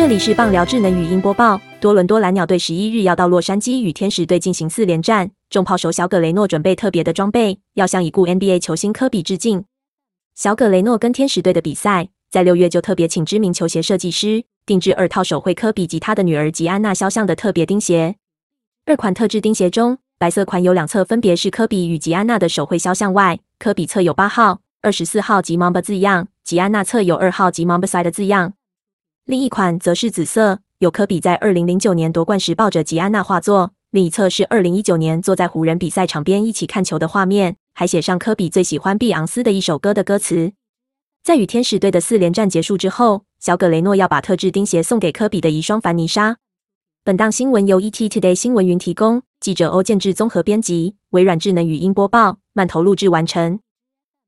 这里是棒聊智能语音播报。多伦多蓝鸟队十一日要到洛杉矶与天使队进行四连战，重炮手小葛雷诺准备特别的装备，要向已故 NBA 球星科比致敬。小葛雷诺跟天使队的比赛，在六月就特别请知名球鞋设计师定制二套手绘科比及他的女儿吉安娜肖像的特别钉鞋。二款特制钉鞋中，白色款有两侧分别是科比与吉安娜的手绘肖像外，科比侧有八号、二十四号及 Mamba 字样，吉安娜侧有二号及 Mamba side 的字样。另一款则是紫色，有科比在二零零九年夺冠时抱着吉安娜画作，另一侧是二零一九年坐在湖人比赛场边一起看球的画面，还写上科比最喜欢碧昂斯的一首歌的歌词。在与天使队的四连战结束之后，小葛雷诺要把特制钉鞋送给科比的遗孀凡妮莎。本档新闻由 ET Today 新闻云提供，记者欧建志综合编辑，微软智能语音播报，慢投录制完成。